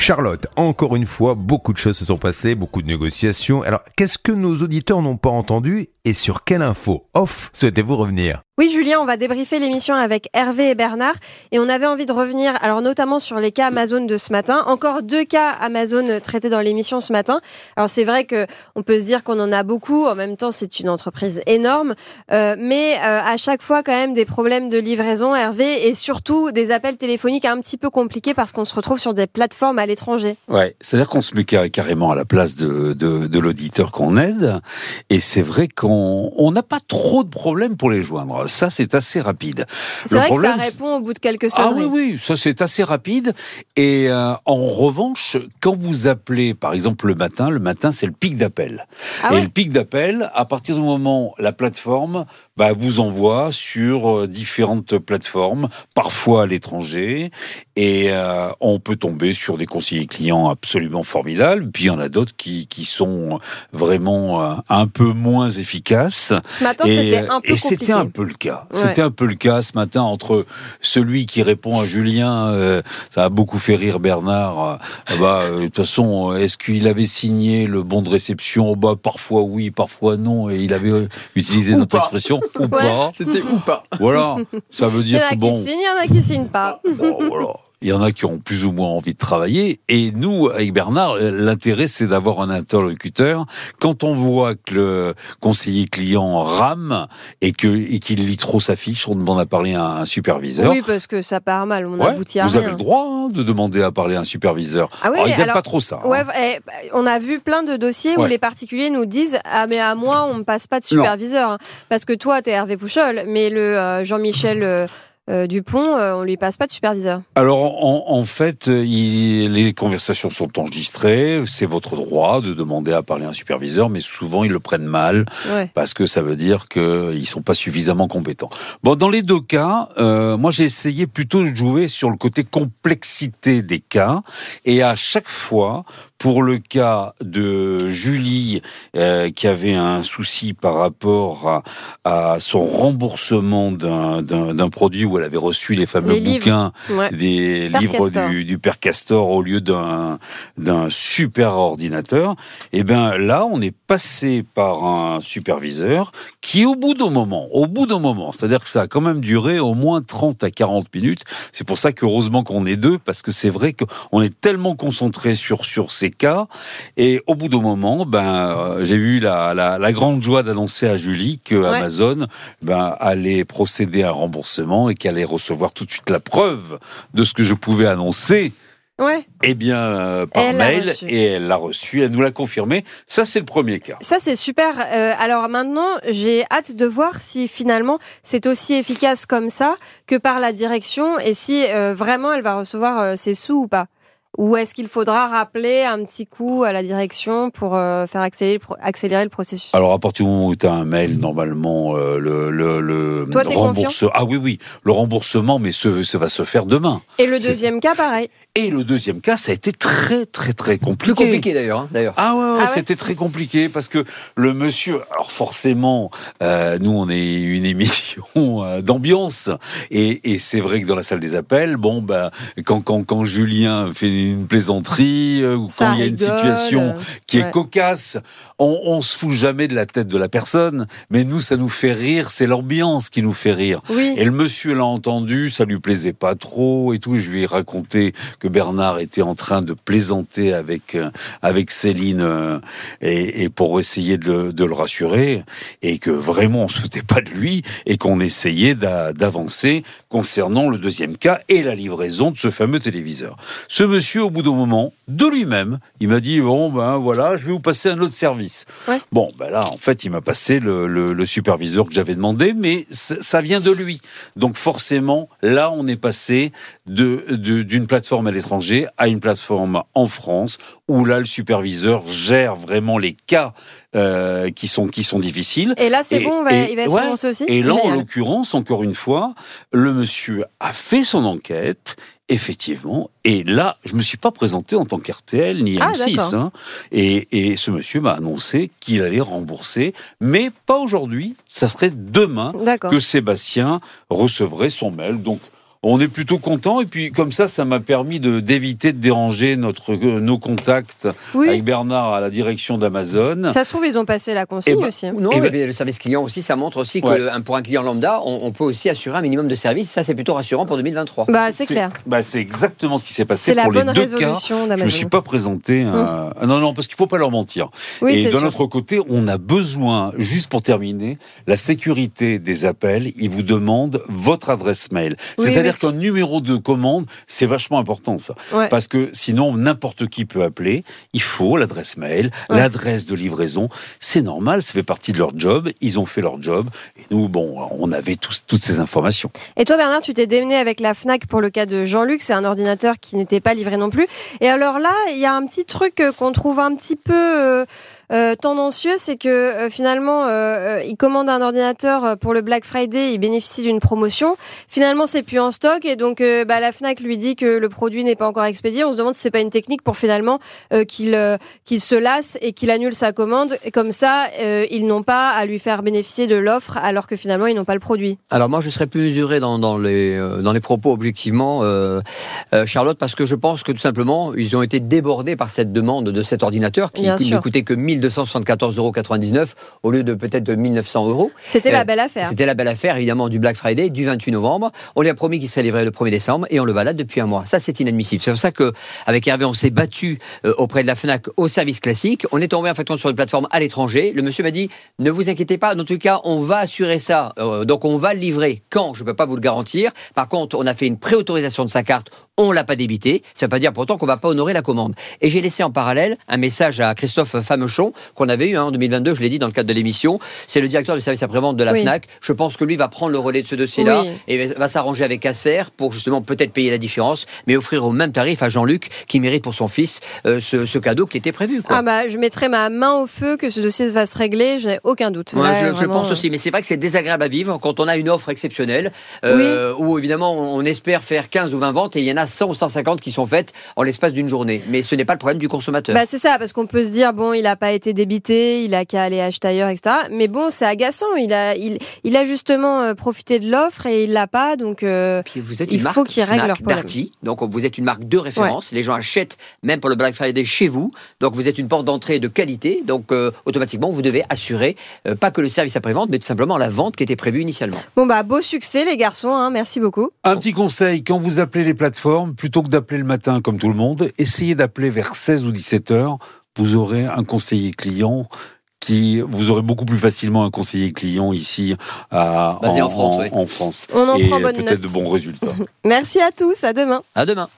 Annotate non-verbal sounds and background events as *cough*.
Charlotte, encore une fois, beaucoup de choses se sont passées, beaucoup de négociations. Alors, qu'est-ce que nos auditeurs n'ont pas entendu et sur quelle info off souhaitez-vous revenir? Oui, Julien, on va débriefer l'émission avec Hervé et Bernard. Et on avait envie de revenir, alors notamment sur les cas Amazon de ce matin. Encore deux cas Amazon traités dans l'émission ce matin. Alors, c'est vrai que on peut se dire qu'on en a beaucoup. En même temps, c'est une entreprise énorme. Euh, mais euh, à chaque fois, quand même, des problèmes de livraison, Hervé, et surtout des appels téléphoniques un petit peu compliqués parce qu'on se retrouve sur des plateformes à l'étranger. Ouais, c'est-à-dire qu'on se met carrément à la place de, de, de l'auditeur qu'on aide. Et c'est vrai qu'on on n'a pas trop de problèmes pour les joindre. Ça, c'est assez rapide. C'est vrai que ça répond au bout de quelques sonneries. Ah oui, oui, ça c'est assez rapide. Et euh, en revanche, quand vous appelez, par exemple le matin, le matin c'est le pic d'appel. Ah et ouais le pic d'appel, à partir du moment la plateforme bah, vous envoie sur euh, différentes plateformes, parfois à l'étranger, et euh, on peut tomber sur des conseillers clients absolument formidables. Puis il y en a d'autres qui, qui sont vraiment euh, un peu moins efficaces. Ce matin, c'était un peu Et c'était un peu le cas. Ouais. C'était un peu le cas ce matin entre celui qui répond à Julien, euh, ça a beaucoup fait rire Bernard. euh, bah, euh, de toute façon, est-ce qu'il avait signé le bon de réception? Bah, parfois oui, parfois non, et il avait euh, utilisé Ou notre pas. expression ou Ouais. pas. C'était ou pas Voilà, ça veut Il y en dire a que qui bon, signent, il y en a qui signent pas. bon, voilà. Il y en a qui ont plus ou moins envie de travailler. Et nous, avec Bernard, l'intérêt, c'est d'avoir un interlocuteur. Quand on voit que le conseiller client rame et qu'il lit trop sa fiche, on demande à parler à un superviseur. Oui, parce que ça part mal, on Ouais, aboutit à vous rien. avez le droit hein, de demander à parler à un superviseur. Ah oui, Alors, ils n'aiment pas trop ça. hein. Ouais, eh, on a vu plein de dossiers où les particuliers nous disent ah mais à moi on me passe pas de superviseur hein. parce que toi t'es Hervé Pouchol mais le euh, Jean-Michel euh, *laughs* euh, Dupont euh, on lui passe pas de superviseur. Alors en, en fait, il- les conversations sont enregistrées. C'est votre droit de demander à parler à un superviseur, mais souvent ils le prennent mal. Ouais. parce que ça veut dire qu'ils sont pas suffisamment compétents. Bon, dans les deux cas, euh, moi j'ai essayé plutôt de jouer sur le côté complexité des cas, et à chaque fois, pour le cas de Julie euh, qui avait un souci par rapport à, à son remboursement d'un- produit où elle avait reçu les fameux Les bouquins Ouais. des Père livres Castor. du, du père Castor au lieu d'un d'un super ordinateur, et bien là, on est passé par un superviseur qui, au bout d'un moment, au bout d'un moment, c'est-à-dire que ça a quand même duré au moins 30 à 40 minutes. C'est pour ça qu'heureusement qu'on est deux, parce que c'est vrai qu'on est tellement concentré sur sur ces cas. Et au bout d'un moment, ben, euh, j'ai eu la, la, la grande joie d'annoncer à Julie que Ouais. Amazon ben, allait procéder à un remboursement et qu'elle allait recevoir tout de suite la preuve de ce que je pouvais annoncer. Ouais. Eh bien, euh, par Elle mail, et elle l'a reçu, elle nous l'a confirmé. Ça, c'est le premier cas. Ça c'est super. Euh, alors maintenant j'ai hâte de voir si finalement c'est aussi efficace comme ça que par la direction et si euh, vraiment elle va recevoir ses sous ou pas. Ou est-ce qu'il faudra rappeler un petit coup à la direction pour euh, faire accélérer, le pro- accélérer le processus? Alors, à partir du moment où tu as un mail, normalement, euh, le, le, le Toi, t'es remboursement. Ah oui, oui, le remboursement, mais ce, ça va se faire demain. Et le c'est- deuxième cas pareil. Et le deuxième cas, ça a été très, très, très compliqué. Plus compliqué d'ailleurs. hein, d'ailleurs. Ah ouais, ouais, Ah ouais? c'était très compliqué parce que le monsieur, alors forcément, euh, nous on est une émission euh, d'ambiance et, et c'est vrai que dans la salle des appels, bon ben quand quand quand Julien fait une plaisanterie euh, ou Ça quand il y a une situation qui ouais. est cocasse, on, on se fout jamais de la tête de la personne, mais nous ça nous fait rire, c'est l'ambiance qui nous fait rire. Oui. Et le monsieur l'a entendu, ça lui plaisait pas trop et tout. Et je lui ai raconté que Bernard était en train de plaisanter avec euh, avec Céline euh, et, et pour essayer de le, de le rassurer et que vraiment on se foutait pas de lui et qu'on essayait d'a- d'avancer concernant le deuxième cas et la livraison de ce fameux téléviseur. Ce monsieur, au bout d'un moment, de lui-même, il m'a dit bon ben voilà, je vais vous passer un autre service. Ouais. Bon ben là, en fait, il m'a passé le, le- le superviseur que j'avais demandé, mais ça vient de lui. Donc forcément, là, on est passé de de- d'une plateforme à l'étranger à une plateforme en France, où là, le superviseur gère vraiment les cas euh, qui sont qui sont difficiles. Et là c'est bon, on va- et- il va être ouais. aussi Et là, en l'occurrence, encore une fois, le monsieur a fait son enquête effectivement. Et là, je me suis pas présenté en tant qu'RTL ni Ah, M6. d'accord. hein. et, et ce monsieur m'a annoncé qu'il allait rembourser, mais pas aujourd'hui. Ça serait demain que Sébastien recevrait son mail. Donc, on est plutôt content. Et puis, comme ça, ça m'a permis de d'éviter de déranger notre, euh, nos contacts Oui. avec Bernard à la direction d'Amazon. Ça se trouve, ils ont passé la consigne Eh ben, aussi. Non, Eh mais ben- le service client aussi, ça montre aussi que Ouais. le- un- pour un client lambda, on, on peut aussi assurer un minimum de service. Ça, c'est plutôt rassurant pour 2023. Bah, c'est clair. Bah, c'est exactement ce qui s'est passé C'est la pour les bonne deux résolution cas. Je me suis pas présenté. euh, ah Non, non, parce qu'il faut pas leur mentir. Oui, Et d'un autre côté, on a besoin, juste pour terminer, la sécurité des appels. Ils vous demandent votre adresse mail. Oui, C'est-à-dire qu'un numéro de commande, c'est vachement important ça. Ouais. Parce que sinon, n'importe qui peut appeler. Il faut l'adresse mail, Ouais. l'adresse de livraison. C'est normal, ça fait partie de leur job. Ils ont fait leur job. Et nous, bon, on avait tous, toutes ces informations. Et toi, Bernard, tu t'es démené avec la Fnac pour le cas de Jean-Luc. C'est un ordinateur qui n'était pas livré non plus. Et alors là, il y a un petit truc euh, qu'on trouve un petit peu euh, tendancieux, c'est que euh, finalement, euh, euh, il commande un ordinateur pour le Black Friday, il bénéficie d'une promotion. Finalement, c'est plus en stock et donc bah, la Fnac lui dit que le produit n'est pas encore expédié. On se demande si c'est pas une technique pour finalement qu'il qu'il se lasse et qu'il annule sa commande. Et comme ça, ils n'ont pas à lui faire bénéficier de l'offre alors que finalement ils n'ont pas le produit. Alors moi, je serais plus mesuré dans, dans les, dans les propos objectivement, Charlotte, parce que je pense que tout simplement, ils ont été débordés par cette demande de cet ordinateur qui Bien ne coûtait que 1274,99 euros au lieu de peut-être de 1900 euros. C'était Euh, la belle affaire. C'était la belle affaire, évidemment, du Black Friday du 28 novembre. On lui a promis qu'il serait livré le 1er décembre et on le balade depuis un mois. Ça, c'est inadmissible. C'est pour ça que, avec Hervé, on s'est battu euh, auprès de la Fnac au service classique. On est tombé en fait sur une plateforme à l'étranger. Le monsieur m'a dit ne vous inquiétez pas. Dans tout cas, on va assurer ça. Euh, donc, on va le livrer. Quand? Je ne peux pas vous le garantir. Par contre, on a fait une préautorisation de sa carte. On l'a pas débité. Ça ne veut pas dire pourtant qu'on va pas honorer la commande. Et j'ai laissé en parallèle un message à Christophe Famechon qu'on avait eu hein, en 2022. Je l'ai dit dans le cadre de l'émission. C'est le directeur du service après-vente de la Oui. Fnac. Je pense que lui va prendre le relais de ce dossier-là Oui. et va s'arranger avec Acer pour justement peut-être payer la différence, mais offrir au même tarif à Jean-Luc qui mérite pour son fils euh, ce, ce cadeau qui était prévu. Quoi. Ah bah, je mettrai ma main au feu que ce dossier va se régler, je n'ai aucun doute. Ouais, Là, je, pense euh, aussi, mais c'est vrai que c'est désagréable à vivre quand on a une offre exceptionnelle, euh, où évidemment on espère faire 15 ou 20 ventes et il y en a 100 ou 150 qui sont faites en l'espace d'une journée. Mais ce n'est pas le problème du consommateur. Bah c'est ça, parce qu'on peut se dire bon, il a pas été débité, il a qu'à aller acheter ailleurs, etc. Mais bon, c'est agaçant. Il a, il, il a justement euh, profité de l'offre et il l'a pas, donc. euh, Puis vous êtes Il une marque faut qu'ils règlent Fnac, leurs problèmes. Darty, donc vous êtes une marque de référence. Les gens achètent même pour le Black Friday chez vous, donc vous êtes une porte d'entrée de qualité. Donc euh, automatiquement vous devez assurer euh, pas que le service après-vente, mais tout simplement la vente qui était prévue initialement. Bon bah beau succès les garçons, hein, merci beaucoup. Un petit conseil, quand vous appelez les plateformes, plutôt que d'appeler le matin comme tout le monde, essayez d'appeler vers 16 ou 17 heures. Vous aurez un conseiller client qui, vous aurez beaucoup plus facilement un conseiller client ici à, Basé en France, oui. en France. On en Et prend bonne peut-être de bons résultats. *laughs* Merci à tous, à demain. À demain.